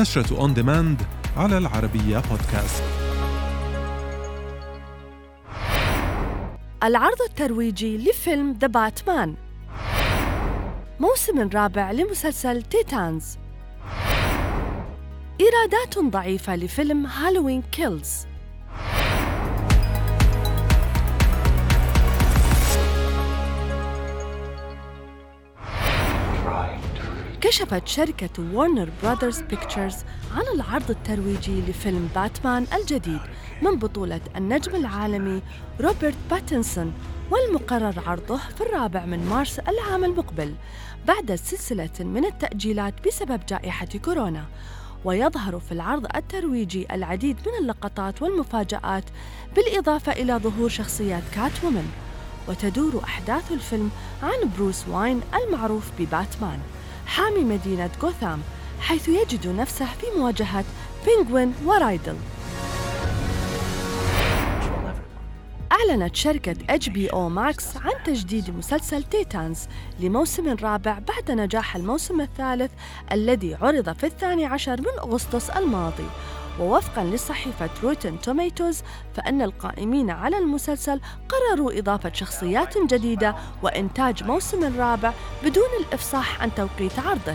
نشرة On Demand على العربية بودكاست العرض الترويجي لفيلم The Batman موسم رابع لمسلسل Titans إيرادات ضعيفة لفيلم Halloween Kills كشفت شركة وارنر براذرز بيكتشرز عن العرض الترويجي لفيلم باتمان الجديد من بطولة النجم العالمي روبرت باتنسون والمقرر عرضه في الرابع من مارس العام المقبل بعد سلسلة من التأجيلات بسبب جائحة كورونا. ويظهر في العرض الترويجي العديد من اللقطات والمفاجآت بالإضافة إلى ظهور شخصيات كات وومن وتدور أحداث الفيلم عن بروس واين المعروف بباتمان. حامي مدينة غوثام حيث يجد نفسه في مواجهة بينغوين ورايدل. أعلنت شركة HBO Max عن تجديد مسلسل Titans لموسم رابع بعد نجاح الموسم الثالث الذي عرض في الثاني عشر من أغسطس الماضي. ووفقا لصحيفة Rotten Tomatoes فإن القائمين على المسلسل قرروا إضافة شخصيات جديدة وإنتاج موسم رابع بدون الإفصاح عن توقيت عرضه.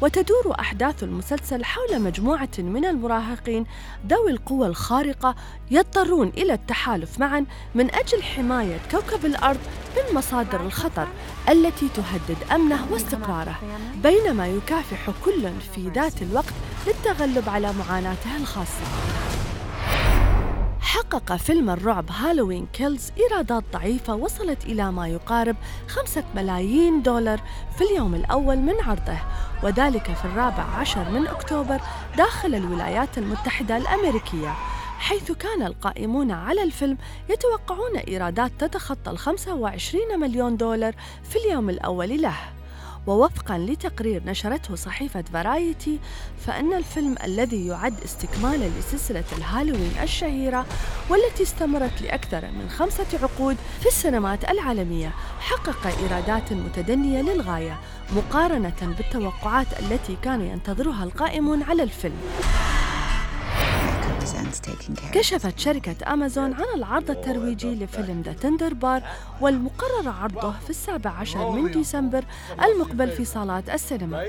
وتدور أحداث المسلسل حول مجموعة من المراهقين ذوي القوى الخارقة يضطرون إلى التحالف معا من أجل حماية كوكب الأرض من مصادر الخطر التي تهدد أمنه واستقراره بينما يكافح كل في ذات الوقت للتغلب على معاناته الخاصة. حقق فيلم الرعب Halloween Kills إيرادات ضعيفة وصلت إلى ما يقارب خمسة ملايين دولار في اليوم الأول من عرضه وذلك في الرابع عشر من أكتوبر داخل الولايات المتحدة الأمريكية حيث كان القائمون على الفيلم يتوقعون إيرادات تتخطى ال 25 مليون دولار في اليوم الأول له. ووفقا لتقرير نشرته صحيفة Variety فإن الفيلم الذي يعد استكمالا لسلسلة الهالوين الشهيرة والتي استمرت لأكثر من خمسة عقود في السينمات العالمية حقق إيرادات متدنية للغاية مقارنة بالتوقعات التي كان ينتظرها القائمون على الفيلم. كشفت شركة أمازون عن العرض الترويجي لفيلم The Tender Bar والمقرر عرضه في السابع عشر من ديسمبر المقبل في صالات السينما.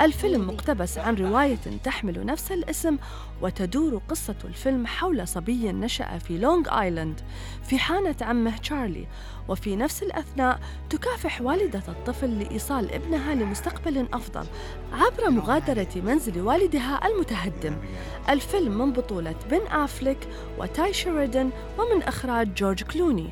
الفيلم مقتبس عن رواية تحمل نفس الاسم وتدور قصة الفيلم حول صبي نشأ في لونغ آيلاند في حانة عمه تشارلي وفي نفس الأثناء تكافح والدة الطفل لإيصال ابنها لمستقبل أفضل عبر مغادرة منزل والدها المتهدم. الفيلم من بطولة بن آفليك وتاي شيريدن ومن إخراج جورج كلوني.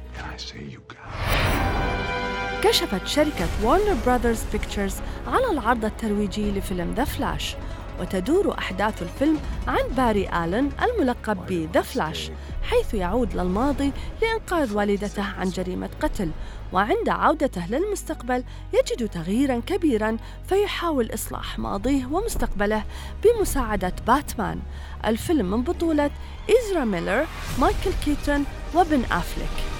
كشفت شركة وارنر براذرز بيكتشرز عن العرض الترويجي لفيلم The Flash وتدور أحداث الفيلم عن باري آلن الملقب ب The Flash حيث يعود للماضي لإنقاذ والدته عن جريمة قتل. وعند عودته للمستقبل يجد تغييرا كبيرا فيحاول إصلاح ماضيه ومستقبله بمساعدة باتمان. الفيلم من بطولة إزرا ميلر مايكل كيتون وبن أفليك.